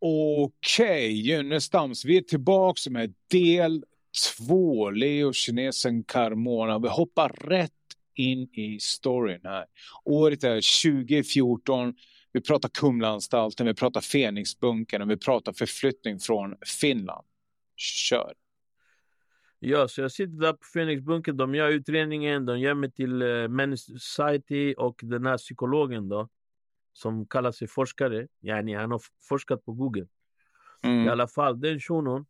Okej, Gynnestams. Vi är tillbaka med del två. Leo kinesen Carmona. Vi hoppar rätt in i storyn här. Året är 2014. Vi pratar Kumlaanstalten, vi pratar Fenixbunkern och vi pratar förflyttning från Finland. Kör! Ja, så jag sitter där på Fenixbunkern, de gör utredningen, de ger mig till eh, Men's Society och den här psykologen då, som kallar sig forskare. Yani, han har forskat på Google. Mm. I alla fall, den shunon,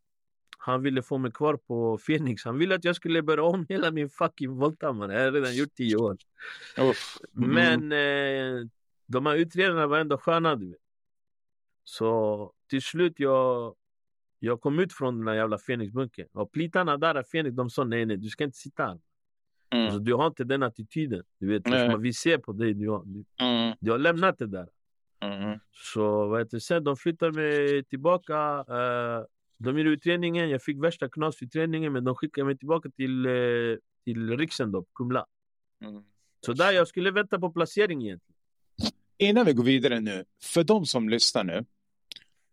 han ville få mig kvar på Phoenix. Han ville att jag skulle börja om hela min fucking volta man. Jag har redan gjort tio år. Mm. Men eh, de här utredarna var ändå sköna du vet. Så till slut jag, jag kom ut från den här jävla Phoenixbunkern. Och plitarna där i Phoenix de sa nej nej du ska inte sitta här. Mm. Alltså, du har inte den attityden. Du vet, mm. vi ser på dig, du har, du, mm. du har lämnat det där. Mm. Så sen de flyttade mig tillbaka. Uh, de gjorde utredningen, jag fick värsta knasutredningen men de skickade mig tillbaka till, uh, till Riksen då, Kumla. Mm. Så där jag skulle vänta på placering egentligen. Innan vi går vidare nu, för de som lyssnar nu.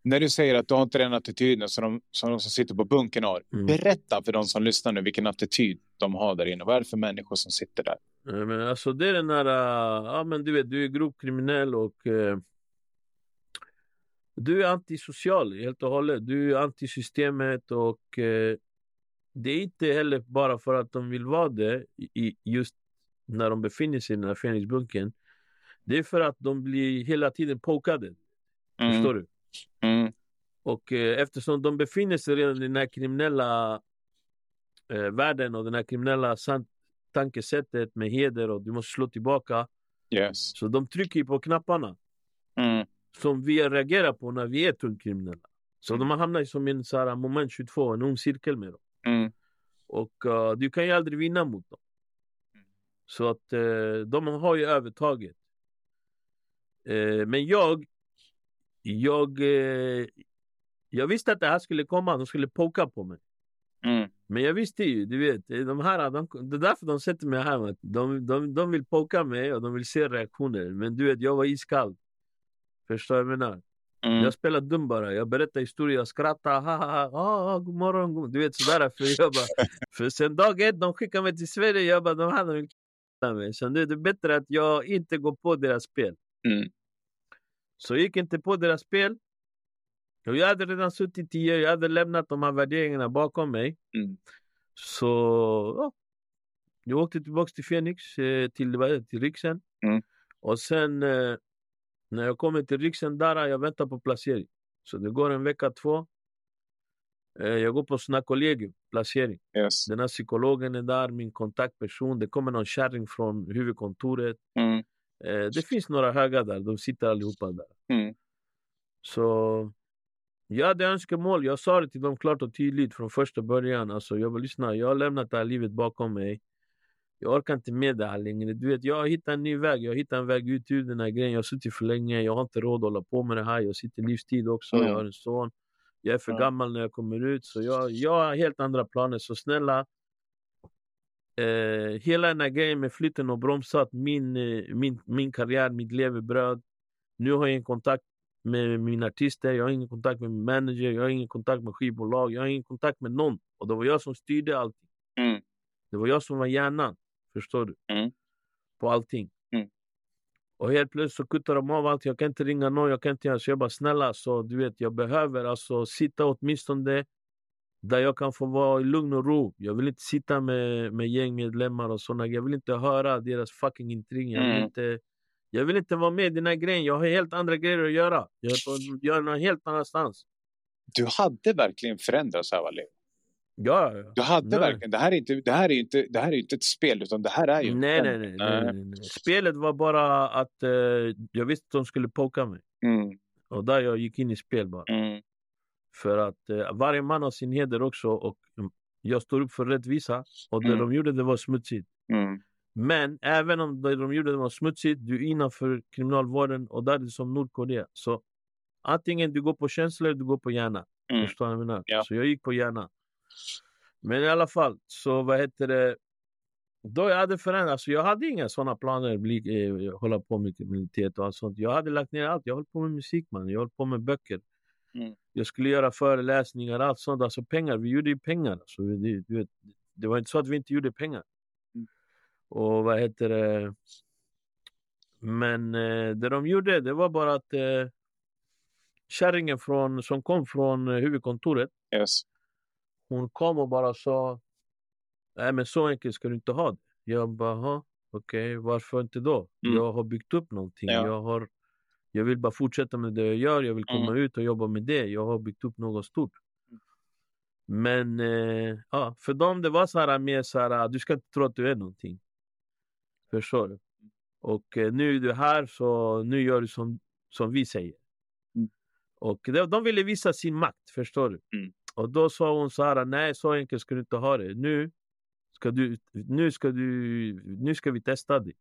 När du säger att du har inte den attityden som de som, de som sitter på bunkern har. Mm. Berätta för de som lyssnar nu vilken attityd de har där inne. Vad är det för människor som sitter där? men alltså det är den här, ja men du vet, du är grovt kriminell och uh, du är antisocial helt och hållet. Du är antisystemet och uh, det är inte heller bara för att de vill vara det i, just när de befinner sig i den här Fenixbunkern. Det är för att de blir hela tiden pokade. Mm. Förstår du? Mm. Och eh, eftersom de befinner sig redan i den här kriminella eh, världen och den här kriminella tankesättet med heder och du måste slå tillbaka. Yes. Så de trycker på knapparna. Mm. Som vi reagerar på när vi är tungt kriminella. Så mm. de har hamnat som en så här, moment 22, en ond cirkel med dem. Mm. Och uh, du kan ju aldrig vinna mot dem. Så att uh, de har ju övertaget. Uh, men jag, jag, jag visste att det här skulle komma, de skulle poka på mig. Mm. Men jag visste ju, du vet, de här, de, det är därför de sätter mig här. De, de, de vill poka mig och de vill se reaktioner. Men du vet, jag var iskall. Förstår jag menar? Mm. Jag spelar dum bara. Jag berättar historier, jag skrattar. Ha, ha, ha. Oh, god morgon, god Du vet sådär. För, jag bara, för sen dag ett, de skickar mig till Sverige. Jag bara, de här vill mig. Så nu är det bättre att jag inte går på deras spel. Mm. Så jag gick inte på deras spel. Och jag hade redan suttit tio jag hade lämnat de här värderingarna bakom mig. Mm. Så ja, jag åkte tillbaka till Phoenix, eh, till, till Riksen. Mm. Och sen eh, när jag kommer till Riksen där, jag väntar på placering. Så det går en vecka, två. Eh, jag går på såna kollegium, placering. Yes. Den här psykologen är där, min kontaktperson. Det kommer någon kärring från huvudkontoret. Mm. Det finns några höga där, de sitter allihopa där. Mm. Så jag hade önskemål, jag sa det till dem klart och tydligt från första början. Alltså, jag vill lyssna, jag har lämnat det här livet bakom mig. Jag orkar inte med det här längre. Du vet, jag har hittat en ny väg, jag har hittat en väg ut ur den här grejen. Jag har suttit för länge, jag har inte råd att hålla på med det här. Jag sitter livstid också, mm. jag har en son. Jag är för mm. gammal när jag kommer ut, så jag, jag har helt andra planer. Så snälla, eh, hela den här grejen med flytten har bromsat min, eh, min, min karriär, mitt levebröd. Nu har jag en kontakt med mina artister, jag har ingen kontakt med min manager, jag har ingen kontakt med skivbolag, jag har ingen kontakt med någon. Och det var jag som styrde allting. Mm. Det var jag som var hjärnan, förstår du? Mm. På allting. Mm. Och helt plötsligt så kuttar de av allt, jag kan inte ringa någon, jag kan inte göra så. Jag bara snälla, så du vet, jag behöver alltså sitta åtminstone där jag kan få vara i lugn och ro. Jag vill inte sitta med, med gängmedlemmar och sådana Jag vill inte höra deras fucking intrig. Jag vill mm. inte jag vill inte vara med i den här grejen. Jag har helt andra grejer att göra. Jag är, på, jag helt annanstans. Du hade verkligen förändrats här. Ja, ja. Du hade nej. verkligen. Det här, är inte, det, här är inte, det här är inte ett spel, utan det här är ju... Nej, nej, nej, nej, nej. Spelet var bara att uh, jag visste att de skulle poka mig. Mm. Och där jag gick in i spel bara. Mm. För att uh, varje man har sin heder också. Och jag står upp för rättvisa. Och det mm. de gjorde, det var smutsigt. Mm. Men även om det de gjorde det var smutsigt, du är innanför kriminalvården och där är det som Nordkorea. Så antingen du går på känslor eller du går på hjärna. Mm. Förstår du vad jag menar? Ja. Så jag gick på hjärna. Men i alla fall, så vad heter det? Då jag hade förändrats, alltså jag hade inga sådana planer, bli, eh, hålla på med kriminalitet och allt sånt. Jag hade lagt ner allt. Jag höll på med musik man, jag höll på med böcker. Mm. Jag skulle göra föreläsningar, allt sånt. Alltså pengar, vi gjorde ju pengar. Alltså, det, det, det var inte så att vi inte gjorde pengar. Mm. Och vad heter det? Men eh, det de gjorde, det var bara att eh, kärringen från, som kom från huvudkontoret, yes. hon kom och bara sa, nej men så enkelt ska du inte ha det. Jag bara, okej, okay, varför inte då? Mm. Jag har byggt upp någonting. Ja. Jag, har, jag vill bara fortsätta med det jag gör, jag vill komma mm. ut och jobba med det. Jag har byggt upp något stort. Men eh, ja, för dem det var så här mer så här, du ska inte tro att du är någonting. Förstår du? Och eh, nu är du här så nu gör du som, som vi säger. Mm. Och de, de ville visa sin makt, förstår du? Mm. Och då sa hon så här, nej så enkelt ska du inte ha det. Nu ska, du, nu ska, du, nu ska vi testa dig.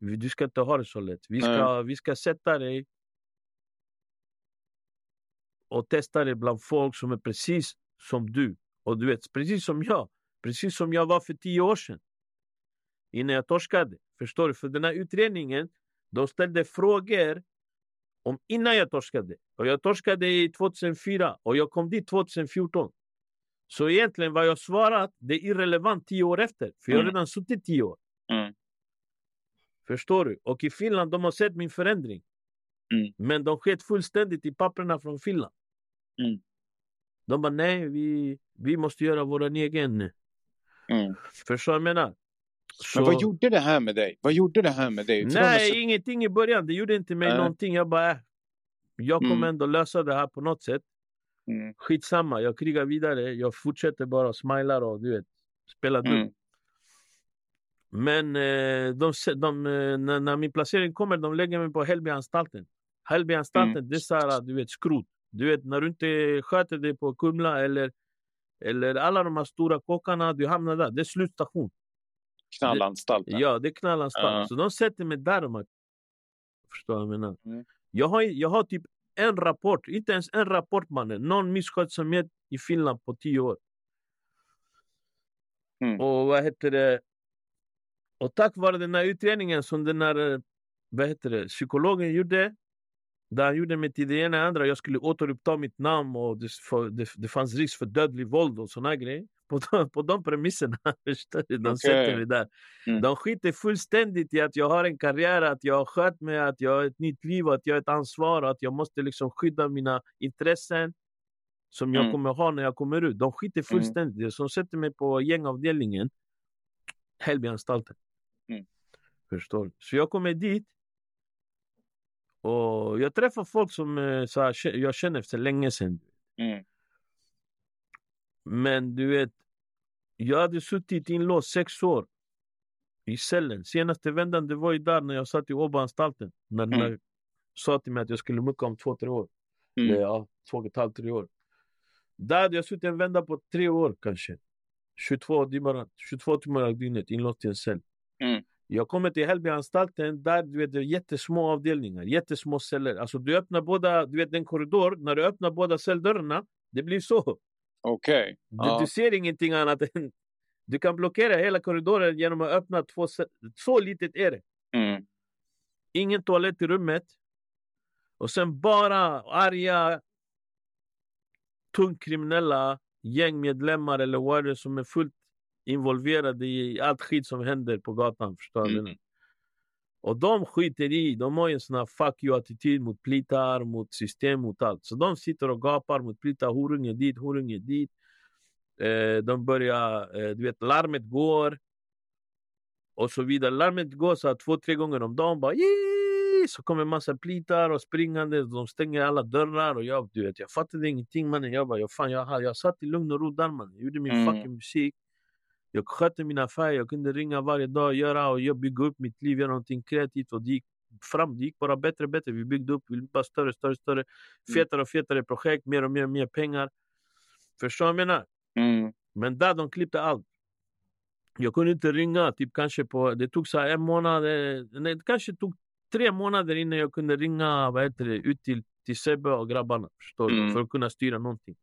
Du ska inte ha det så lätt. Vi ska, vi ska sätta dig och testa det bland folk som är precis som du. Och du vet, precis som jag. Precis som jag var för tio år sedan. Innan jag torskade. Förstår du? För den här utredningen, de ställde frågor om innan jag torskade. Och jag torskade i 2004 och jag kom dit 2014. Så egentligen vad jag svarat, det är irrelevant tio år efter. För jag har mm. redan suttit tio år. Mm. Förstår du? Och i Finland, de har sett min förändring. Mm. Men de sket fullständigt i papperna från Finland. Mm. De bara, nej, vi, vi måste göra vår egen. Mm. Förstår du vad jag menar? Så... Men vad gjorde det här med dig? Vad gjorde det här med dig? Nej, så... ingenting i början. Det gjorde inte mig äh. någonting. Jag bara, äh, jag kommer mm. ändå lösa det här på något sätt. Mm. Skitsamma, jag krigar vidare. Jag fortsätter bara smilar och du vet, spela dum. Mm. Men eh, de, de, eh, när, när min placering kommer, de lägger mig på Hällbyanstalten. Hällbyanstalten, mm. det är så här, du vet, skrot. Du vet, när du inte sköter dig på Kumla eller, eller alla de här stora kockarna, du hamnar där. Det är slutstation. Knallanstalt? Ja, det är knallanstalt. Uh. Så de sätter mig där. Man, förstår vad jag menar? Mm. Jag, har, jag har typ en rapport, inte ens en rapport mannen. Någon misskötsamhet i Finland på tio år. Mm. Och vad heter det? Och tack vare den här utredningen som den här vad heter det, psykologen gjorde där han gjorde mig till ena och andra. Jag skulle återuppta mitt namn och det, för, det, det fanns risk för dödlig våld och såna grejer. På de, på de premisserna. de okay. sätter mig där. Mm. De skiter fullständigt i att jag har en karriär, att jag har skött mig, att jag har ett nytt liv, att jag har ett ansvar, att jag måste liksom skydda mina intressen som jag mm. kommer ha när jag kommer ut. De skiter mm. fullständigt i mm. det. De sätter mig på gängavdelningen, Hällbyanstalten. Mm. Förstår du? Så jag kommer dit och jag träffar folk som eh, så här, jag känner för länge sedan. Mm. Men du vet, jag hade suttit inlåst sex år i cellen. Senaste vändan det var ju där när jag satt i Åboanstalten. När mm. den sa till mig att jag skulle mucka om två, tre år. Mm. Eller, ja, två och ett halvt, tre år. Där hade jag suttit en vända på tre år kanske. 22 timmar, 22 timmar dygnet inlåst i en cell. Mm. Jag kommer till Hällbyanstalten, där du vet, det är jättesmå avdelningar, jättesmå celler. Alltså du öppnar båda, du vet en korridor, när du öppnar båda celldörrarna, det blir så. Okej. Okay. Du, ja. du, ser ingenting annat än... Du kan blockera hela korridoren genom att öppna två Så litet är det. Mm. Ingen toalett i rummet. Och sen bara arga, tungt kriminella gängmedlemmar eller vad det som är fullt involverade i allt skit som händer på gatan. Förstår du? Mm. Och de skiter i, de har en sån här fuck you-attityd mot plitar, mot system, mot allt. Så de sitter och gapar mot plitar, horunge dit, horunge dit. Eh, de börjar, eh, du vet, larmet går. Och så vidare. Larmet går så här, två, tre gånger om dagen. Bara, Yee! så kommer en massa plitar och springande. De stänger alla dörrar. Och jag, du vet, jag fattade ingenting mannen. Jag bara, jag, fan, jag, jag satt i lugn och ro där mannen. Jag gjorde min mm. fucking musik. Jag skötte mina affärer, jag kunde ringa varje dag, göra och jag bygga upp mitt liv, göra någonting kreativt och det gick fram, det gick bara bättre och bättre. Vi byggde upp, vi bara större, större, större, mm. fetare och fetare projekt, mer och mer och mer pengar. Förstår du vad jag menar? Mm. Men där de klippte allt. Jag kunde inte ringa, typ kanske på, det tog så en månad, nej, det kanske tog tre månader innan jag kunde ringa vad heter det, ut till, till Sebbe och grabbarna. Förstår mm. du? För att kunna styra någonting.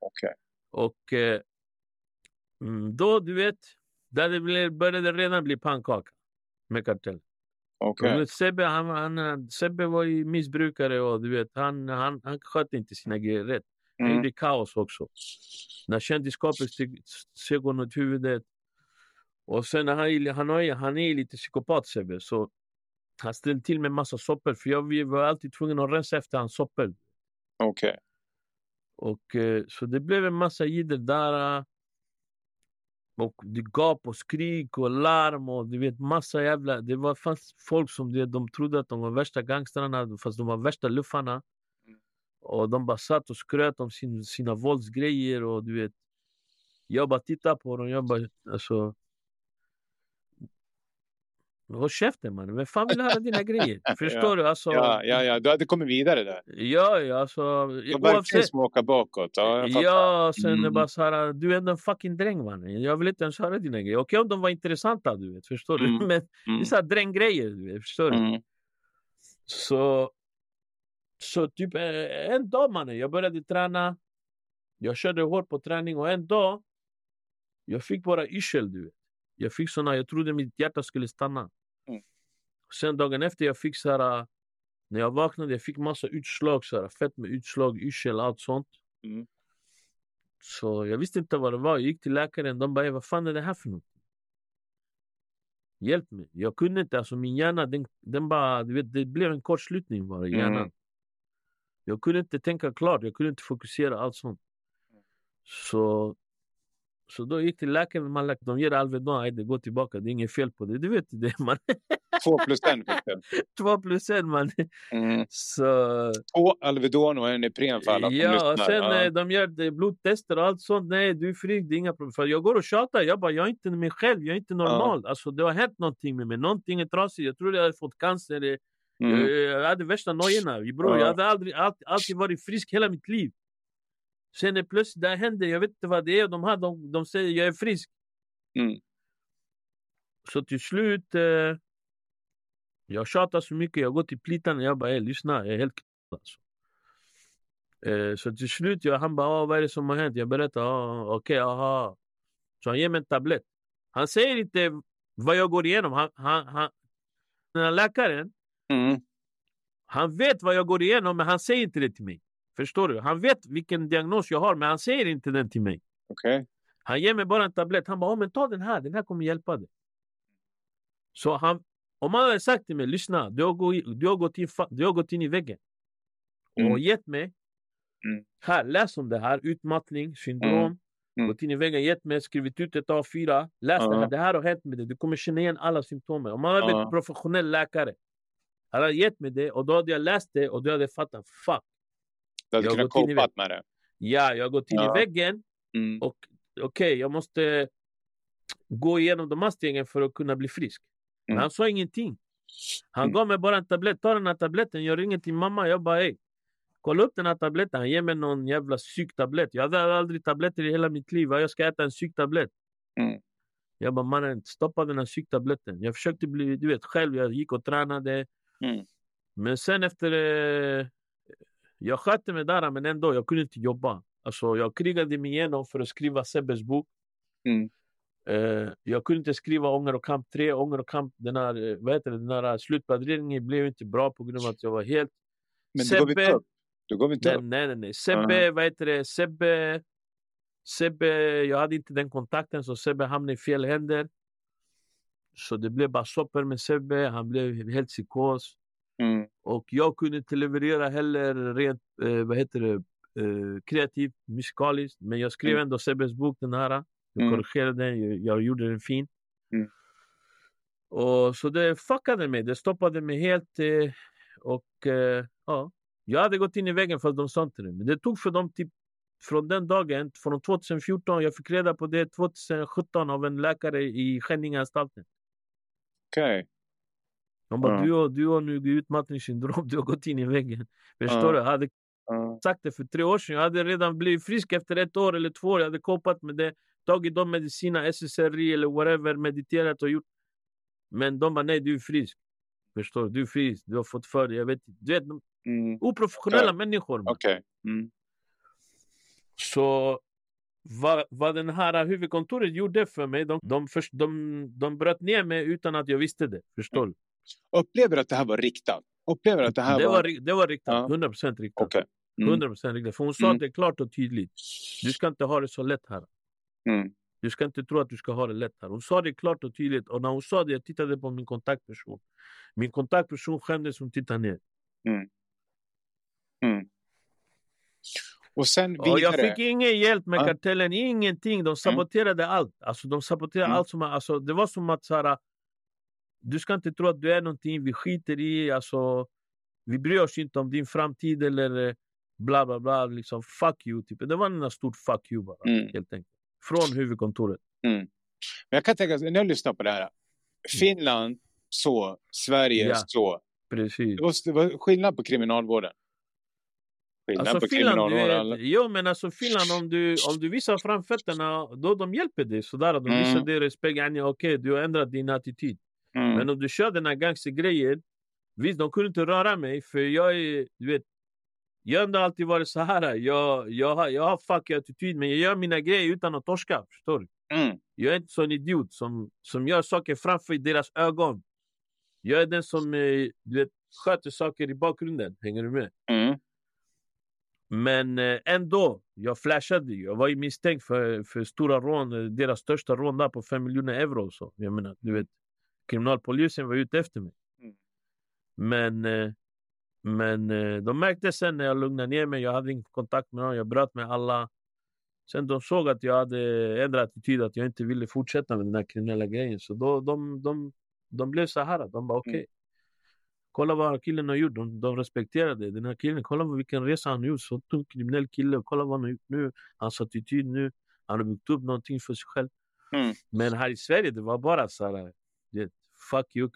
Okay. Och eh, Mm, då, du vet, där det började redan bli pannkaka med kartell. Okay. Sebbe, han, han, Sebbe var ju missbrukare och du vet, han, han, han skötte inte sina grejer rätt. Han mm. gjorde kaos också. När kändisskapet steg honom åt huvudet. Och sen han, han, är, han är lite psykopat Sebbe, så han ställde till med massa soppor. För jag var alltid tvungen att rensa efter hans soppor. Okej. Okay. Och, eh, så det blev en massa jidder där. Och det gap och skrik och larm och du vet massa jävla... Det var fast folk som det, de trodde att de var värsta gangstrarna fast de var värsta luffarna. Mm. Och de bara satt och skröt om sin, sina våldsgrejer och du vet. Jag bara tittade på dem. Jag bara, alltså, Håll käften mannen, vem fan vill höra dina grejer? Förstår ja, du? Alltså, ja, ja, ja, du hade kommit vidare där. Ja, ja, alltså. Du verkligen småka bakåt. Ja, ja sen mm. bara så här, du är ändå en fucking dräng mannen. Jag vill inte ens höra dina grejer. Okej om de var intressanta, du vet, förstår mm. du? Men mm. det är så här dränggrejer, du vet, förstår du? Mm. Så, så typ eh, en dag mannen, jag började träna. Jag körde hårt på träning och en dag, jag fick bara yrsel, du vet. Jag fick såna, jag trodde mitt hjärta skulle stanna. Sen dagen efter jag fick så här, när jag vaknade, jag fick massa utslag, så här, fett med utslag, yrsel, allt sånt. Mm. Så jag visste inte vad det var. Jag gick till läkaren, de bara, vad fan är det här för något? Hjälp mig. Jag kunde inte, alltså min hjärna, den, den bara, du vet, det blev en kortslutning bara i hjärnan. Mm. Jag kunde inte tänka klart, jag kunde inte fokusera, allt sånt. Så så då gick till läkaren, man de ger Alvedon, det går tillbaka, det är inget fel på det. Du vet det man. Två plus en Två plus en man. Mm. Så... Två Alvedon och en Ipren för alla Ja, och sen ja. Eh, de gör blodtester och allt sånt. Nej, du är fri, det är inga problem. För jag går och tjatar, jag bara, jag är inte mig själv, jag är inte normal. Ja. Alltså det har hänt någonting med mig, någonting är trasigt. Jag tror jag hade fått cancer. Mm. Jag, hade värsta nojorna. Ja. Jag hade aldrig, alltid, alltid varit frisk hela mitt liv. Sen är plötsligt det händer, jag vet inte vad det är. De, har, de, de säger jag är frisk. Mm. Så till slut, eh, jag tjatar så mycket, jag går till plitan och jag bara, lyssna, jag är helt alltså. eh, Så till slut, jag, han bara, vad är det som har hänt? Jag berättar, okej, okay, aha. Så han ger mig en tablett. Han säger inte vad jag går igenom. Han, han, han, den här läkaren, mm. han vet vad jag går igenom men han säger inte det till mig. Förstår du? Han vet vilken diagnos jag har, men han säger inte den till mig. Okay. Han ger mig bara en tablett. Han bara, oh, men ta den här, den här kommer hjälpa dig. Så han, om han hade sagt till mig, lyssna, du har gått, du har gått, in, du har gått in i väggen mm. och gett mig, mm. här, läs om det här, utmattning, syndrom, mm. Gått in i väggen, gett mig, skrivit ut ett A4, läs uh -huh. det här, det här har hänt med dig, du kommer känna igen alla symptomer. Om han hade varit uh -huh. professionell läkare, han hade gett mig det och då hade jag läst det och då hade jag fattat, fuck, du hade kunnat kopat med det? Ja, jag har gått in ja. i väggen. Och okej, okay, jag måste gå igenom de här stegen för att kunna bli frisk. Mm. han sa ingenting. Han mm. gav mig bara en tablett. Ta den här tabletten. Jag ringer till mamma. Jag bara, hej. Kolla upp den här tabletten. Han ger mig någon jävla psyktablett. Jag hade aldrig tabletter i hela mitt liv. Jag ska äta en psyktablett. Mm. Jag bara, mannen, stoppa den här psyktabletten. Jag försökte bli, du vet, själv. Jag gick och tränade. Mm. Men sen efter eh, jag skötte mig där, men ändå, jag kunde inte jobba. Alltså, jag krigade mig igenom för att skriva Sebbes bok. Mm. Uh, jag kunde inte skriva Ånger och kamp 3. Ånger och kamp, den här, eh, vad heter det, den här slutpläderingen blev inte bra på grund av att jag var helt... Men Sebbe, du gav inte upp? Du gav inte nej, upp? Nej, nej, nej. Sebbe, uh -huh. vad heter det, Sebbe... Sebbe, jag hade inte den kontakten så Sebbe hamnade i fel händer. Så det blev bara sopper med Sebbe, han blev helt psykos. Mm. Och jag kunde inte leverera heller rent eh, vad heter det, eh, kreativt, musikaliskt. Men jag skrev mm. ändå Sebbes bok, den här. Jag mm. korrigerade den, jag, jag gjorde den fin. Mm. Och, så det fuckade mig, det stoppade mig helt. Eh, och eh, ja, jag hade gått in i väggen för att de sa inte det. Men det tog för dem typ från den dagen, från 2014, jag fick reda på det 2017 av en läkare i Skänningeanstalten. Okej. Okay. De bara, du, har, du har nu utmattningssyndrom, du har gått in i väggen. Förstår du? Jag hade sagt det för tre år sedan. Jag hade redan blivit frisk efter ett år eller två år. Jag hade kopat med det, tagit de mediciner, SSRI eller whatever, mediterat och gjort. Men de bara, nej du är frisk. Förstår du? Du är frisk, du har fått för dig. Jag vet Du vet, mm. oprofessionella ja. människor. Okay. Mm. Så vad, vad den här huvudkontoret gjorde för mig, de, de, först, de, de bröt ner mig utan att jag visste det. Förstår du? Upplever du att det här var riktat? Upplever att det här det var... var... Det var riktat, ja. 100% riktat. Okay. Mm. 100% riktat. För hon sa mm. det klart och tydligt. Du ska inte ha det så lätt här. Mm. Du ska inte tro att du ska ha det lätt här. Hon sa det klart och tydligt. Och när hon sa det, jag tittade på min kontaktperson. Min kontaktperson skämdes, hon tittade ner. Mm. Mm. Och sen vidare. Och jag fick ingen hjälp med kartellen, ingenting. De mm. saboterade mm. allt. Alltså, de saboterade mm. allt. Som, alltså, det var som att så du ska inte tro att du är någonting, vi skiter i, alltså, vi bryr oss inte om din framtid eller eh, bla bla bla. Liksom, fuck you. Typ. Det var en stor fuck you bara, helt enkelt. Från huvudkontoret. Mm. Men jag kan tänka, när jag lyssnar på det här. Mm. Finland så, Sverige ja. så. Precis. Det var, det var skillnad på kriminalvården. Skillnad alltså, på Finland, kriminalvården. Vet, jo men alltså Finland om du, om du visar framfötterna då de hjälper dig sådär. De mm. visar dig respekt. Okej okay, du har ändrat din attityd. Mm. Men om du kör den här gangstergrejen. Visst de kunde inte röra mig för jag är, du vet. Jag har ändå alltid varit så här. Jag, jag, har, jag har fuck attityd men jag gör mina grejer utan att torska. Förstår du? Mm. Jag är inte sån idiot som, som gör saker framför deras ögon. Jag är den som eh, du vet, sköter saker i bakgrunden. Hänger du med? Mm. Men eh, ändå, jag flashade. Jag var ju misstänkt för, för stora rån. Eh, deras största rån där på 5 miljoner euro. Så. Jag menar, du vet, kriminalpolisen var ute efter mig. Mm. Men, men de märkte sen när jag lugnade ner mig. Jag hade ingen kontakt med någon. Jag bröt med alla. Sen de såg att jag hade ändrat attityd. Att jag inte ville fortsätta med den här kriminella grejen. Så då, de, de, de blev så här. De bara okej. Okay. Mm. Kolla vad killen har gjort. De, de respekterade den här killen. Kolla vilken resa han har gjort. Så tung kriminell kille. Kolla vad han har gjort nu. Hans attityd nu. Han har byggt upp någonting för sig själv. Mm. Men här i Sverige, det var bara så här. Det, fuck you.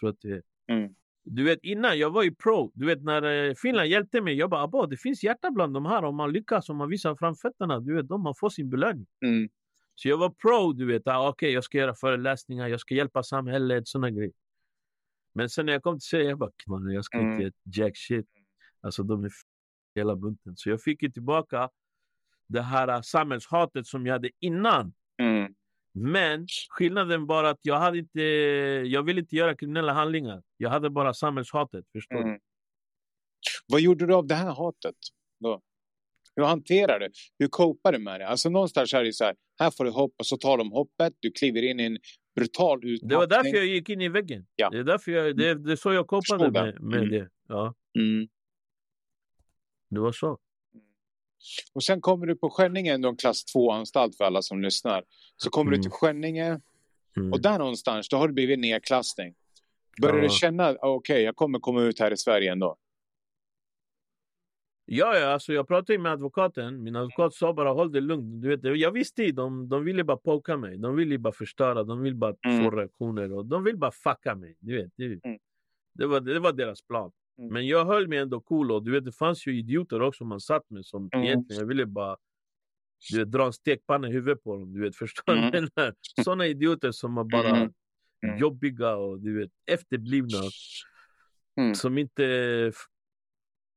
Tror att det mm. Du vet innan, jag var ju pro. Du vet när eh, Finland hjälpte mig. Jag bara, det finns hjärta bland de här. Om man lyckas, om man visar framfötterna. Du vet, de, man får sin belöning. Mm. Så jag var pro, du vet. Ah, Okej, okay, jag ska göra föreläsningar. Jag ska hjälpa samhället. Såna grejer. Men sen när jag kom till Sverige, jag bara, man, jag ska inte mm. jack shit. Alltså de är hela bunten. Så jag fick ju tillbaka det här äh, samhällshatet som jag hade innan. Mm. Men skillnaden var att jag hade inte, jag ville inte göra kriminella handlingar. Jag hade bara samhällshatet, förstår mm. Vad gjorde du av det här hatet? Då? Hur hanterade du Hur copade du med det? Alltså någonstans är det så här, här får du hoppa, så tar de hoppet, du kliver in i en brutal utmattning. Det var därför jag gick in i väggen. Ja. Det är därför jag, det, det är så jag kopplade med, med mm. det. Ja. Mm. Det var så. Och sen kommer du på Skänninge, en klass 2-anstalt för alla som lyssnar. Så kommer mm. du till Skänninge mm. och där någonstans då har du blivit nedklassning. Börjar ja. du känna, okej okay, jag kommer komma ut här i Sverige ändå? Ja, ja alltså jag pratade med advokaten. Min advokat sa bara håll dig lugn. Du vet, jag visste de, de ville bara poka mig. De ville bara förstöra. De vill bara mm. få reaktioner. Och de vill bara fucka mig. Du vet, det, mm. det, var, det var deras plan. Mm. Men jag höll mig ändå cool. Och du vet, det fanns ju idioter också man satt med. Som mm. egentligen, jag ville bara du vet, dra en stekpanna i huvudet på dem. Du vet, förstår mm. Sådana idioter som är bara mm. mm. jobbiga och du vet, efterblivna. Mm. Som inte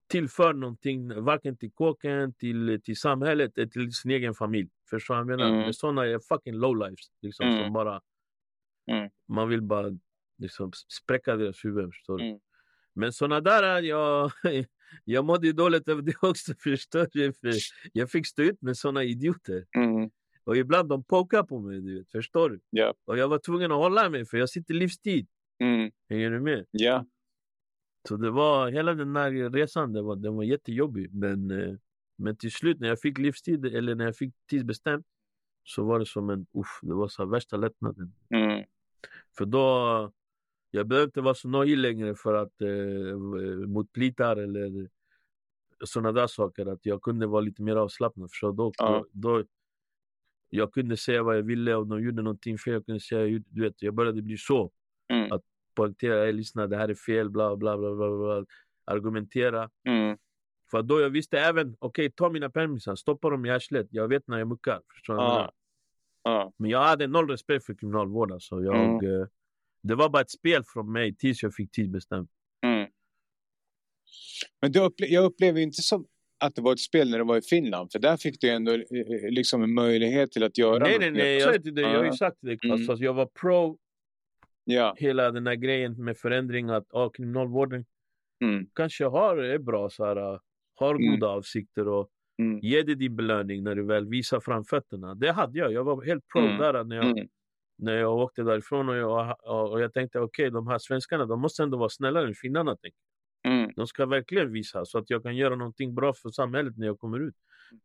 tillför någonting, varken till kåken, till, till samhället eller till sin egen familj. Förstår du vad jag menar? Mm. Sådana är fucking lowlifes. Liksom, som bara. Man vill bara liksom, spräcka deras huvuden. Förstår du? Men sådana där, jag, jag mådde dåligt över det också. Förstår du? För jag fick stå ut med sådana idioter. Mm. Och ibland de pokar på mig, du vet, förstår du? Yeah. Och jag var tvungen att hålla mig för jag sitter livstid. Mm. Hänger du med? Ja. Så det var hela den här resan, det var, den var jättejobbig. Men, eh, men till slut när jag fick livstid, eller när jag fick tidsbestämt, så var det som en, uff, det var så värsta lättnaden. Mm. För då, jag behövde inte vara så nojig längre för att, eh, mot plitar eller sådana där saker. Att jag kunde vara lite mer avslappnad. För då, ja. då, jag kunde säga vad jag ville om de gjorde någonting fel. Jag kunde säga, du vet, jag började bli så. Mm. Att poängtera, lyssna det här är fel, bla bla bla, bla, bla argumentera. Mm. För då jag visste även, okej okay, ta mina permisar, stoppa dem i arslet. Jag vet när jag muckar. Förstår ah. Ah. Men jag hade noll respekt för kriminalvården. Alltså jag, mm. eh, det var bara ett spel från mig tills jag fick tidsbestämt. Mm. Men du upple jag upplever inte som att det var ett spel när det var i Finland. För där fick du ändå eh, eh, liksom en möjlighet till att göra Nej, nej, nej. Jag, jag, jag har ju sagt det. Mm. Alltså, jag var pro Ja. Hela den här grejen med förändring att ah, kriminalvården mm. kanske har, är bra, så här, har mm. goda avsikter och mm. ger dig din belöning när du väl visar framfötterna. Det hade jag. Jag var helt pro mm. där när jag, mm. När jag åkte därifrån och jag, och jag tänkte okej, okay, de här svenskarna de måste ändå vara snällare än finnarna. Mm. De ska verkligen visa så att jag kan göra någonting bra för samhället när jag kommer ut.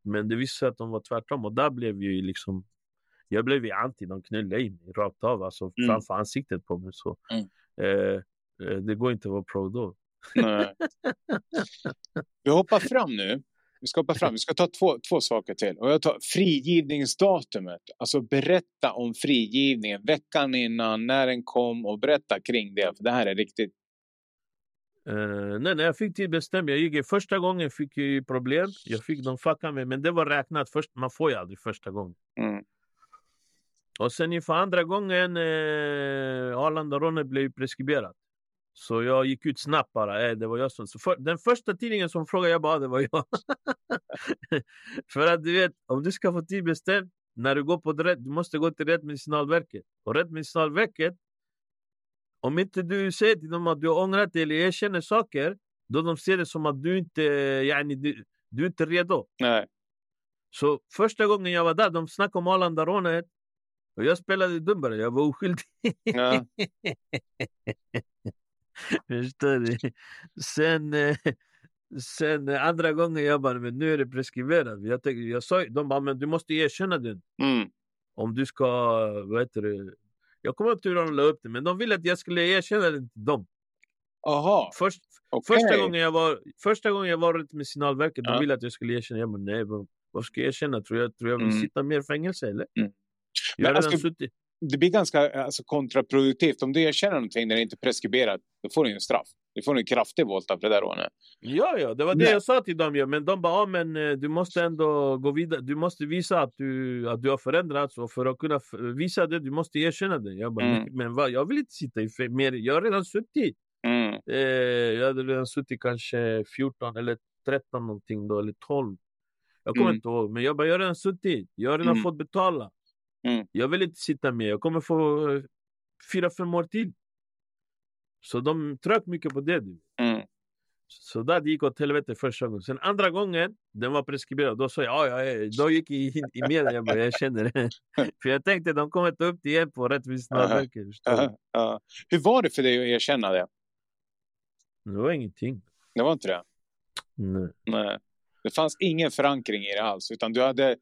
Men det visade sig att de var tvärtom och där blev ju liksom jag blev ju anti, de knullade i mig rakt av, alltså mm. framför ansiktet på mig. Så. Mm. Eh, eh, det går inte att vara pro då. Nej. Vi hoppar fram nu. Vi ska hoppa fram. Vi ska ta två, två saker till. Och jag tar frigivningsdatumet. Alltså berätta om frigivningen veckan innan, när den kom och berätta kring det. För det här är riktigt Uh, nej, när jag fick tid. Jag gick första gången fick jag problem. Jag fick de fucka med, men det var räknat. Först, man får ju aldrig första gången. Mm. Och sen inför andra gången, eh, Arlanda-rånet blev preskriberat. Så jag gick ut snabbt bara. Eh, det var jag som... Så för, den första tidningen som frågade jag bara, det var jag. för att du vet, om du ska få tid bestämt, när du går på det du måste gå till Rättsmedicinalverket. Och Rättsmedicinalverket, om inte du säger till dem att du har ångrat dig eller erkänner saker, då de ser det som att du inte, yani, du, du är inte redo. Nej. Så första gången jag var där, de snackade om Arlanda-rånet. Och jag spelade dummare, jag var oskyldig. Ja. Förstår du? Sen, eh, sen andra gången jag bara, men nu är det preskriberat. Jag, tänkte, jag sa, de bara, men du måste erkänna det. Mm. Om du ska, vad heter det? Jag kommer inte ihåg hur de la upp det, men de ville att jag skulle erkänna det till dem. Aha. Först, okay. första, gången jag var, första gången jag var med Signalverket, ja. de ville att jag skulle erkänna. Jag bara, nej, vad ska jag erkänna? Tror jag, tror jag vill mm. sitta mer i fängelse eller? Mm. Jag alltså, suttit... Det blir ganska alltså, kontraproduktivt. Om du erkänner någonting när det inte är preskriberat, då får du en straff. Du får en kraftig våldtäkt för det där rånet. Ja, ja, det var det Nej. jag sa till dem. Ja. Men de bara, ja, men eh, du måste ändå gå vidare. Du måste visa att du, att du har förändrats. Och för att kunna visa det, du måste erkänna det. Jag bara, mm. men vad? Jag vill inte sitta i fängelse. Jag har redan suttit. Mm. Eh, jag hade redan suttit kanske 14 eller 13 någonting då, eller 12. Jag kommer mm. inte ihåg. Men jag bara, jag har redan suttit. Jag har redan mm. fått betala. Mm. Jag vill inte sitta med. Jag kommer få eh, fyra, fem år till. Så de tröt mycket på det. Mm. Så där gick åt helvete första gången. Sen andra gången, den var preskriberad. Då sa jag, ja, ja, då gick jag i, i media. Jag, bara, jag känner det. för jag tänkte, de kommer ta upp det igen på Rättviseverket. Uh -huh. uh Hur var det för dig att erkänna det? Det var ingenting. Det var inte det? Nej. Nej. Det fanns ingen förankring i det alls. Utan du hade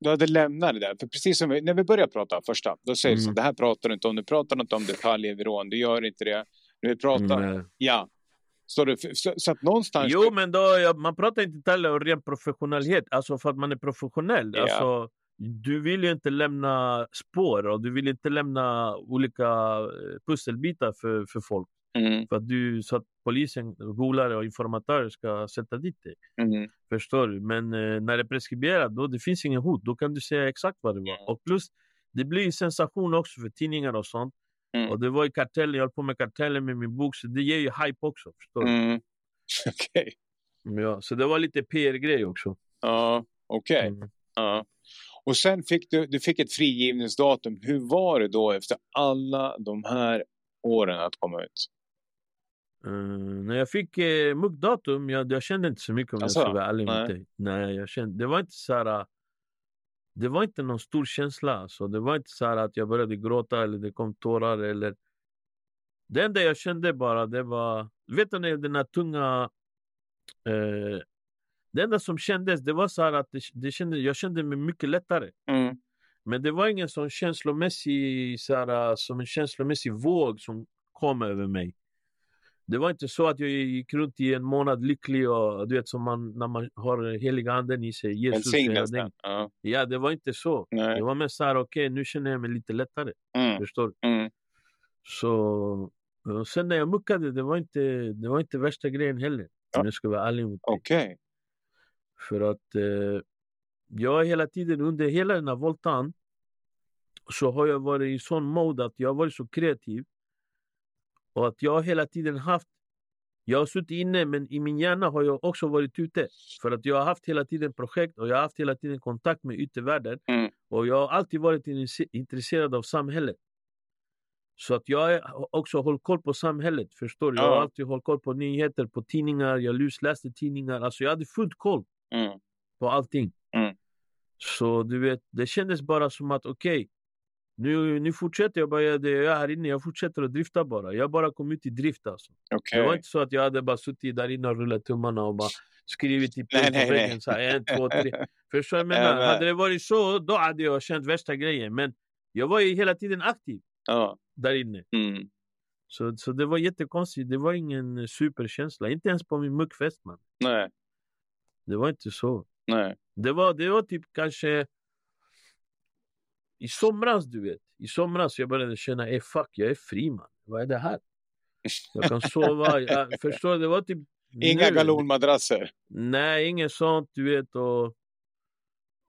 du hade lämnat det där. För precis som vi, när vi började prata första, då säger du mm. så det här pratar du inte om. Du pratar inte om detaljer vid rån. Du gör inte det. När vi pratar, mm. ja. Så, det, så, så, att någonstans... Jo, men då, man pratar inte detaljer om ren professionalitet. Alltså för att man är professionell. Ja. Alltså, du vill ju inte lämna spår och du vill inte lämna olika eh, pusselbitar för, för folk. Mm. För att du, så att polisen, golare och informatörer ska sätta dit dig. Mm. Förstår du? Men eh, när det är preskriberat, då det finns ingen hot. Då kan du säga exakt vad det var. Mm. Och plus, det blir sensation också för tidningar och sånt. Mm. Och det var i kartellen, jag höll på med kartellen med min bok, så det ger ju hype också. Förstår du? Mm. Okej. Okay. Ja, så det var lite PR-grej också. Ja, okej. Okay. Mm. Ja. Och sen fick du, du fick ett frigivningsdatum. Hur var det då efter alla de här åren att komma ut? Uh, när jag fick uh, muggdatum, jag, jag kände inte så mycket om alltså, jag ska vara ärlig med dig. Nej, jag kände, det var inte så här, Det var inte någon stor känsla. Alltså. Det var inte så att jag började gråta eller det kom tårar. Eller... Det enda jag kände bara, det var... Vet du den här tunga... Uh, det enda som kändes, det var så att det, det kände, jag kände mig mycket lättare. Mm. Men det var ingen sån känslomässig, så här, som en känslomässig våg som kom över mig. Det var inte så att jag gick runt i en månad lycklig och du vet som man, när man har heliga anden i sig. Jesus en ja. ja, det var inte så. Nej. Det var mest såhär, okej okay, nu känner jag mig lite lättare. Mm. Förstår du? Mm. Så och sen när jag muckade, det var inte, det var inte värsta grejen heller. Ja. Om jag ska vara ärlig mot dig. Okay. För att eh, jag hela tiden, under hela den här voltan, så har jag varit i sån mode att jag har varit så kreativ. Och att jag hela tiden haft... Jag har suttit inne men i min hjärna har jag också varit ute. För att jag har haft hela tiden projekt och jag har haft hela tiden kontakt med yttervärlden. Mm. Och jag har alltid varit intresserad av samhället. Så att jag har också hållit koll på samhället, förstår du? Jag har alltid hållit koll på nyheter, på tidningar, jag läste tidningar. Alltså jag hade fullt koll mm. på allting. Mm. Så du vet, det kändes bara som att okej, okay, nu, nu fortsätter jag bara göra det jag är här inne. Jag fortsätter att drifta bara. Jag bara kom ut i drift alltså. Okay. Det var inte så att jag hade bara suttit där inne och rullat tummarna och bara skrivit i punkt på väggen. Så här, en, två, tre. Förstår jag menar? Hade det varit så, då hade jag känt värsta grejen. Men jag var ju hela tiden aktiv ja. där inne. Mm. Så, så det var jättekonstigt. Det var ingen superkänsla. Inte ens på min muckfest man. Nej. Det var inte så. Nej. Det var, det var typ kanske i somras du vet. I somras jag började känna, ey fuck jag är fri man. Vad är det här? Jag kan sova. Jag förstår, det var typ... Inga galonmadrasser? Nej, inget sånt du vet. Och,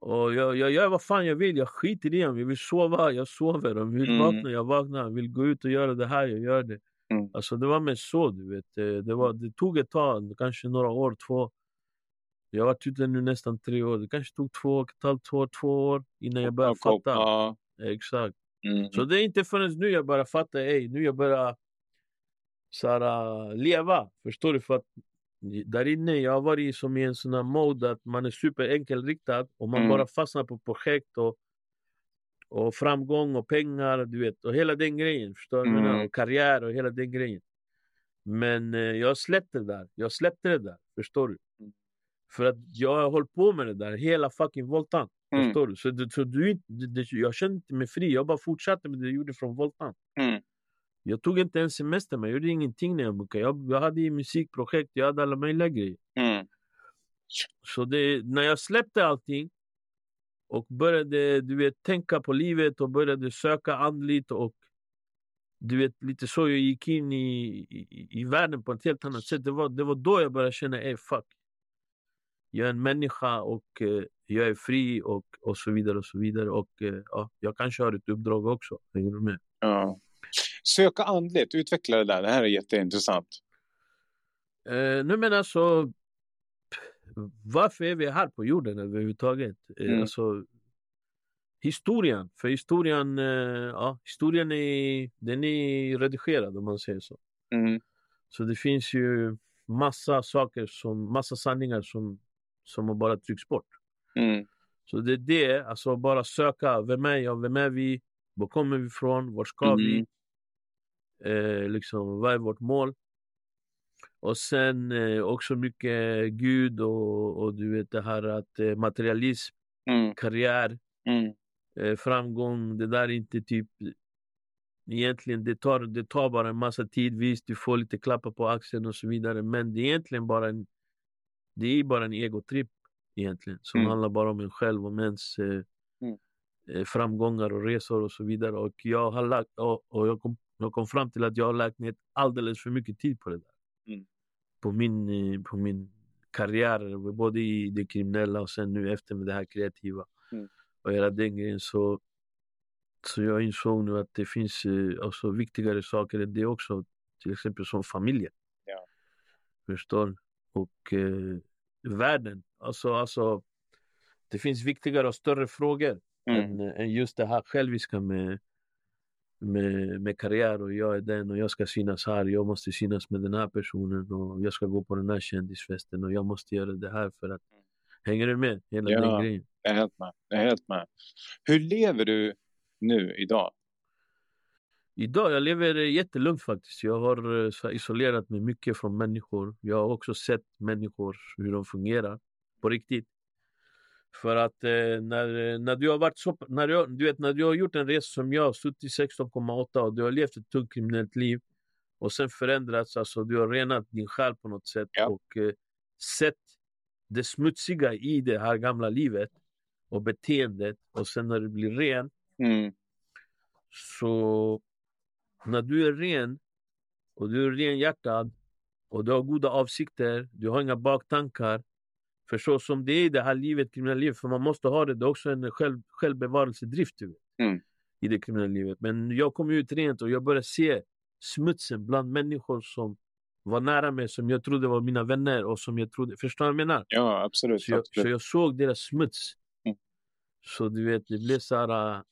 och jag, jag gör vad fan jag vill. Jag skiter i om jag vill sova, jag sover. Om jag vill mm. vakna, jag vaknar. Vill gå ut och göra det här, jag gör det. Mm. Alltså det var mest så du vet. Det, var, det tog ett tag, kanske några år, två. Jag har varit ute nu nästan tre år. Det kanske tog två och ett halvt år, två år innan jag började fatta. Ja. Exakt. Mm. Så det är inte förrän nu jag börjar fatta, ey, nu jag börjar så här, leva. Förstår du? För att där inne, jag har varit som i en sån här mode att man är superenkelriktad och man mm. bara fastnar på projekt och, och framgång och pengar, du vet, och hela den grejen. Förstår du? Mm. Och karriär och hela den grejen. Men eh, jag släppte det där. Jag släppte det där. Förstår du? För att jag har hållit på med det där hela fucking voltan. Mm. Förstår du? Så, det, så du, det, jag kände inte mig fri. Jag bara fortsatte med det jag gjorde från voltan. Mm. Jag tog inte ens semester, men jag gjorde ingenting när jag bookade. Jag, jag hade musikprojekt, jag hade alla möjliga grejer. Mm. Så det, när jag släppte allting och började du vet, tänka på livet och började söka andligt och du vet, lite så jag gick in i, i, i världen på ett helt annat sätt. Det var, det var då jag började känna, ey fuck jag är en människa och eh, jag är fri och, och så vidare. och så vidare. Och eh, ja, Jag kanske har ett uppdrag också. Hänger du med? Ja. Söka andligt, utveckla det där. Det här är jätteintressant. Eh, nu men alltså, varför är vi här på jorden överhuvudtaget? Eh, mm. Alltså, historien. För historien, ja, historien är, den är redigerad om man säger så. Mm. Så det finns ju massa saker, som, massa sanningar som som har bara tryckts bort. Mm. Så det är det, alltså bara söka, vem är jag, vem är vi, var kommer vi ifrån, var ska mm. vi? Eh, liksom, vad är vårt mål? Och sen eh, också mycket Gud och, och du vet det här att eh, materialism, mm. karriär, mm. Eh, framgång. Det där är inte typ... Egentligen det tar, det tar bara en massa tid. Visst, du får lite klappar på axeln och så vidare. Men det är egentligen bara en det är bara en egotripp egentligen som mm. handlar bara om en själv, om ens eh, mm. Eh, framgångar och resor och så vidare. Och jag har lagt, och, och jag, kom, jag kom fram till att jag har lagt ner alldeles för mycket tid på det där. Mm. På, min, eh, på min karriär, både i det kriminella och sen nu efter med det här kreativa. Mm. Och hela den grejen. Så, så jag insåg nu att det finns eh, alltså, viktigare saker än det också. Till exempel som familjen. Ja. Förstår och eh, världen. Alltså, alltså, det finns viktigare och större frågor mm. än, än just det här själviska med, med, med karriär och jag är den och jag ska synas här, jag måste synas med den här personen och jag ska gå på den här kändisfesten och jag måste göra det här för att Hänger du med? Hela ja, den grejen. Jag är helt med. Jag är helt med. Hur lever du nu idag? Idag jag lever jättelugnt faktiskt. Jag har eh, isolerat mig mycket från människor. Jag har också sett människor, hur de fungerar på riktigt. För att eh, när, när du har varit så, när du, du vet, när du har gjort en resa som jag, suttit 16,8 och du har levt ett tungt kriminellt liv och sen förändrats, alltså du har renat din själ på något sätt ja. och eh, sett det smutsiga i det här gamla livet och beteendet och sen när du blir ren mm. så när du är ren och du är renhjärtad och du har goda avsikter, du har inga baktankar. För så som det är i det här livet, kriminella livet, för man måste ha det, det är också en själv, självbevarelsedrift mm. i det kriminella livet. Men jag kom ut rent och jag började se smutsen bland människor som var nära mig, som jag trodde var mina vänner och som jag trodde, förstår du vad jag menar? Ja, absolut. Så jag, absolut. Så jag såg deras smuts. Mm. Så du vet, det blev så här,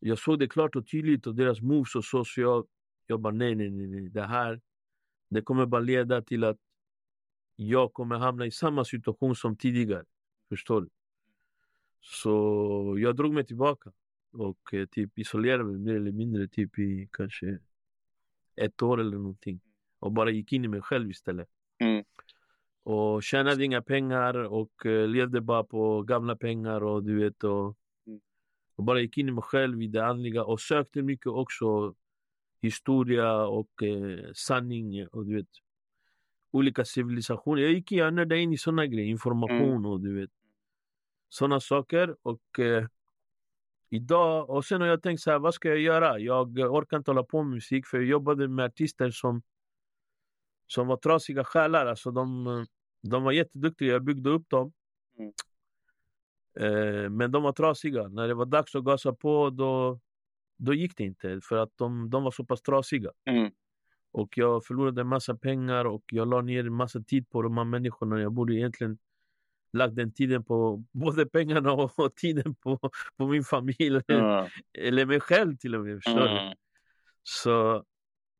jag såg det klart och tydligt och deras moves och så, så jag, jag bara nej, nej, nej, nej, det här, det kommer bara leda till att jag kommer hamna i samma situation som tidigare. Förstår du? Så jag drog mig tillbaka och eh, typ isolerade mig mer eller mindre typ i kanske ett år eller någonting. Och bara gick in i mig själv istället. Mm. Och tjänade inga pengar och uh, levde bara på gamla pengar och du vet och, och bara gick in i mig själv i det andliga och sökte mycket också historia och uh, sanning och du vet olika civilisationer. Jag gick gärna in i såna grejer, information mm. och du vet såna saker och uh, idag och sen har jag tänkt så här, vad ska jag göra? Jag orkar inte hålla på med musik för jag jobbade med artister som som var trasiga själar. Alltså de, de var jätteduktiga, jag byggde upp dem. Mm. Eh, men de var trasiga. När det var dags att gasa på då, då gick det inte. För att de, de var så pass trasiga. Mm. Och jag förlorade en massa pengar och jag la ner en massa tid på de här människorna. Jag borde egentligen lagt den tiden på både pengarna och, och tiden på, på min familj. Mm. Eller mig själv till och med. Förstår mm. Så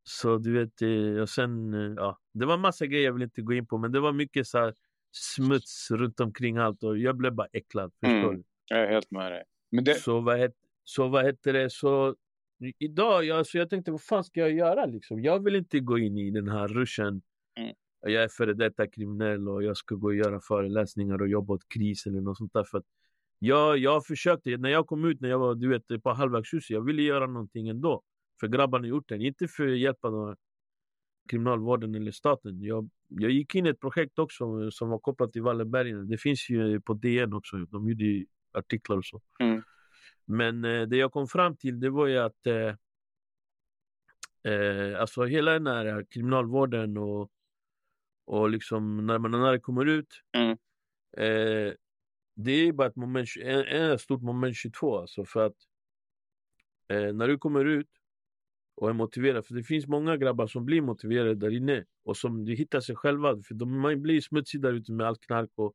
så du vet, eh, och sen, eh, ja, det var massa grejer jag vill inte gå in på, men det var mycket så här, smuts runt omkring allt och jag blev bara äcklad. Förstår mm, Jag är helt med dig. Det... så, vad het, så vad heter det, så idag, jag, så jag tänkte vad fan ska jag göra liksom? Jag vill inte gå in i den här ruschen. Mm. Jag är före detta kriminell och jag ska gå och göra föreläsningar och jobba åt kris eller något sånt där. För att jag, jag försökte, när jag kom ut, när jag var du vet, på halvvägshuset, jag ville göra någonting ändå för grabbarna i orten. Inte för att hjälpa några kriminalvården eller staten. Jag, jag gick in i ett projekt också som var kopplat till Wallenbergen. Det finns ju på DN också. De gjorde artiklar och så. Mm. Men eh, det jag kom fram till det var ju att eh, eh, alltså hela den här kriminalvården och, och liksom när man när det kommer ut mm. eh, det är bara ett moment, en, en stort moment 22 alltså för att eh, när du kommer ut och är motiverad. För det finns många grabbar som blir motiverade där inne och som de hittar sig själva. För de, man blir smutsig där ute med allt knark och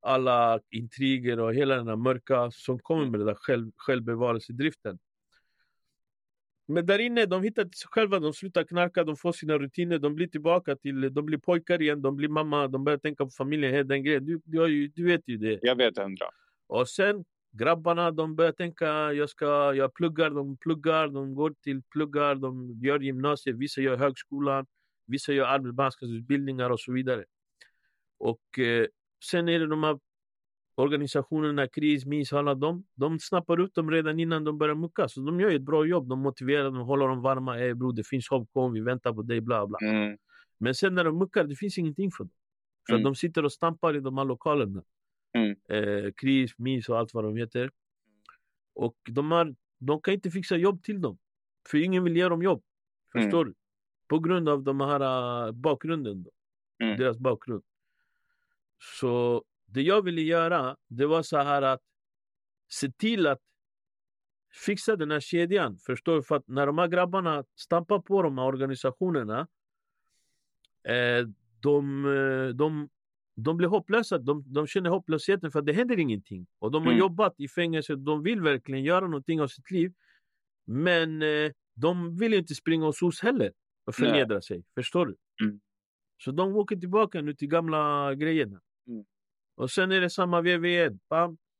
alla intriger och hela den här mörka som kommer med den där själv, självbevarelsedriften. Men där inne, de hittar sig själva, de slutar knarka, de får sina rutiner, de blir tillbaka till, de blir pojkar igen, de blir mamma, de börjar tänka på familjen, hela den grejen. Du, du, du vet ju det. Jag vet hundra. Och sen grabbarna de börjar tänka, jag, ska, jag pluggar, de pluggar, de går till pluggar, de gör gymnasiet, vissa gör högskolan, vissa gör arbetsmarknadsutbildningar och så vidare. Och eh, sen är det de här organisationerna, KRIS, MIS, alla de, de snappar upp dem redan innan de börjar mucka. Så de gör ett bra jobb, de motiverar dem, håller dem varma. Ey bror, det finns hopp, kom, vi väntar på dig, bla bla. Mm. Men sen när de muckar, det finns ingenting för dem. För mm. de sitter och stampar i de här lokalerna. Mm. Eh, KRIS, MIS och allt vad de heter. Och de, har, de kan inte fixa jobb till dem. För ingen vill ge dem jobb. Förstår mm. du? På grund av de här uh, bakgrunden. Då. Mm. Deras bakgrund. Så det jag ville göra, det var så här att se till att fixa den här kedjan. Förstår du? För att när de här grabbarna stampar på de här organisationerna eh, de, eh, de de blir hopplösa, de, de känner hopplösheten för att det händer ingenting. Och de har mm. jobbat i fängelse, de vill verkligen göra någonting av sitt liv. Men eh, de vill inte springa hos oss heller och förnedra Nej. sig. Förstår du? Mm. Så de åker tillbaka nu till gamla grejerna. Mm. Och sen är det samma vev igen.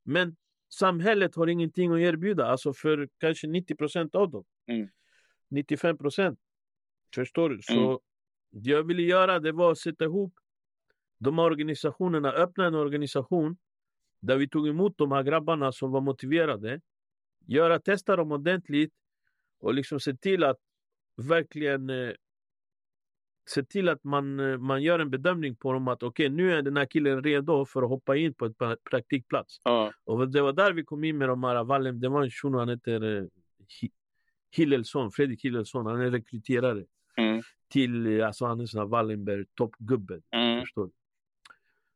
Men samhället har ingenting att erbjuda, alltså för kanske 90 procent av dem. 95 mm. procent. Förstår du? Så mm. det jag ville göra det var att sätta ihop de här organisationerna öppnade en organisation där vi tog emot de här grabbarna som var motiverade. Göra, testa dem ordentligt och liksom se till att verkligen eh, se till att man, eh, man gör en bedömning på dem att okej, okay, nu är den här killen redo för att hoppa in på ett praktikplats. Uh. Och det var där vi kom in med de här Wallem, det var en shuno, han heter eh, Hillelsson, Fredrik Hillelsson, han är rekryterare. Mm. Till, alltså han är sån här Wallenberg toppgubbe. Mm. Förstår du?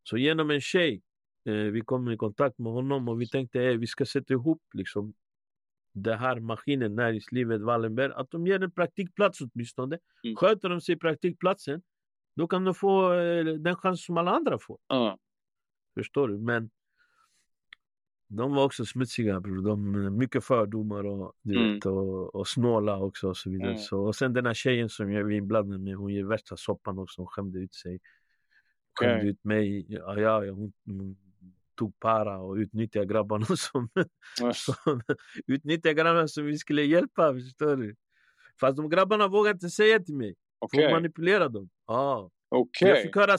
Så genom en tjej, eh, vi kom i kontakt med honom och vi tänkte att vi ska sätta ihop liksom, den här maskinen, näringslivet, Wallenberg, att de ger en praktikplats åtminstone. Mm. Sköter de sig praktikplatsen, då kan de få eh, den chans som alla andra får. Mm. Förstår du? Men de var också smutsiga bror. De, mycket fördomar och, du mm. vet, och, och snåla också och så vidare. Mm. Så, och sen den här tjejen som jag var inblandad med, hon ger värsta soppan också. Hon skämde ut sig. Skämde okay. ut mig. Ja, ja, hon, tog para och utnyttjade grabbarna som, som utnyttjade grabbarna som vi skulle hjälpa. Förstår du? Fast de grabbarna vågade inte säga till mig. Okay. För manipulera dem. Ah. Okay. Jag fick höra,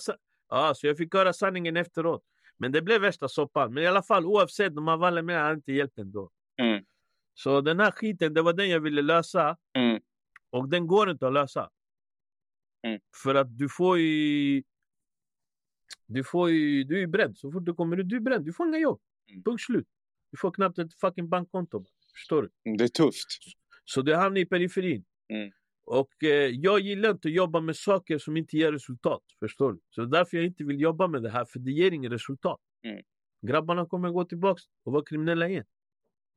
ah, så jag fick höra sanningen efteråt. Men det blev värsta soppan. Men i alla fall oavsett, de har varit med har inte hjälpt ändå. Mm. Så den här skiten, det var den jag ville lösa. Mm. Och den går inte att lösa. Mm. För att du får ju... Du, får ju, du är beredd. Så fort du kommer ut, du är beredd. Du får inga jobb. Mm. Punkt slut. Du får knappt ett fucking bankkonto. Förstår du? Mm, det är tufft. Så du hamnar i periferin. Mm. Och eh, jag gillar inte att jobba med saker som inte ger resultat. Förstår du? Så därför jag inte vill jobba med det här, för det ger inget resultat. Mm. Grabbarna kommer gå tillbaka och vara kriminella igen.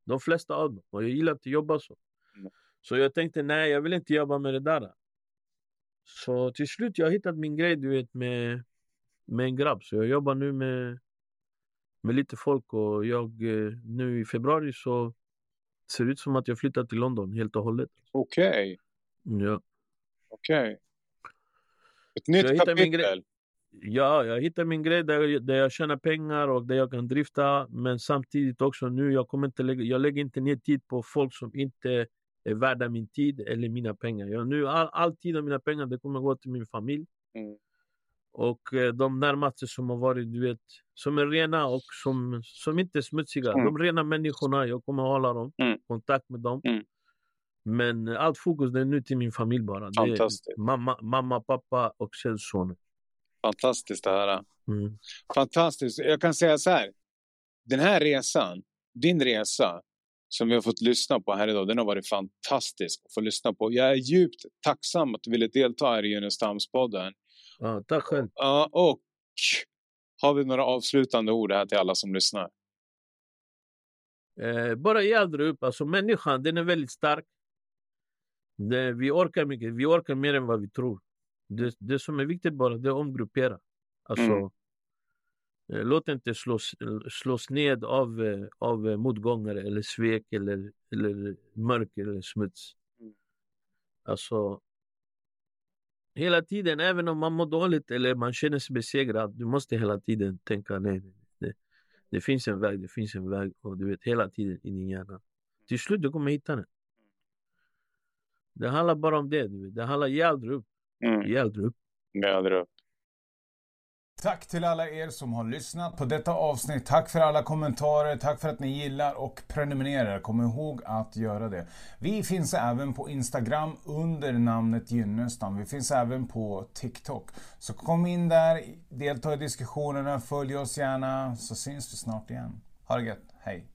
De flesta av dem. Och jag gillar inte att jobba så. Mm. Så jag tänkte, nej jag vill inte jobba med det där. Så till slut jag har hittat min grej du vet med, med en grabb. Så jag jobbar nu med, med lite folk och jag eh, nu i februari så ser det ut som att jag flyttar till London helt och hållet. Okej. Okay. Ja. Okej. Okay. Ett nytt kapitel. Ja, jag hittar min grej där, där jag tjänar pengar och där jag kan drifta. Men samtidigt också nu, jag, kommer inte lägga, jag lägger inte ner tid på folk som inte är värda min tid eller mina pengar. Jag, nu, all, all tid och mina pengar det kommer gå till min familj. Mm. Och eh, de närmaste som har varit, du vet, som är rena och som, som inte är smutsiga. Mm. De rena människorna, jag kommer hålla dem, mm. kontakt med dem. Mm. Men allt fokus är nu till min familj bara. Det mamma, mamma, pappa och sonen. Fantastiskt att höra. Mm. Fantastiskt. Jag kan säga så här. Den här resan, din resa, som vi har fått lyssna på här idag, den har varit fantastisk att få lyssna på. Jag är djupt tacksam att du ville delta här i Junestamspodden. Ja, tack själv. Ja, och har vi några avslutande ord här till alla som lyssnar? Eh, bara ge aldrig upp. Alltså, människan den är väldigt stark. Det, vi orkar mycket. Vi orkar mer än vad vi tror. Det, det som är viktigt bara det är att omgruppera. Alltså, mm. Eh, låt inte slås, slås ned av, eh, av eh, motgångar eller svek eller, eller mörker eller smuts. Mm. Alltså, hela tiden, även om man mår dåligt eller man känner sig besegrad, du måste hela tiden tänka nej, det, det finns en väg, det finns en väg och du vet hela tiden i din hjärna. Till slut du kommer hitta den. Det handlar bara om det. Du vet. Det handlar, ge aldrig upp. Mm. Ge aldrig upp. Ge aldrig upp. Tack till alla er som har lyssnat på detta avsnitt. Tack för alla kommentarer, tack för att ni gillar och prenumererar. Kom ihåg att göra det. Vi finns även på Instagram under namnet Gynnestam. Vi finns även på TikTok. Så kom in där, delta i diskussionerna, följ oss gärna så syns vi snart igen. Ha det gött, hej!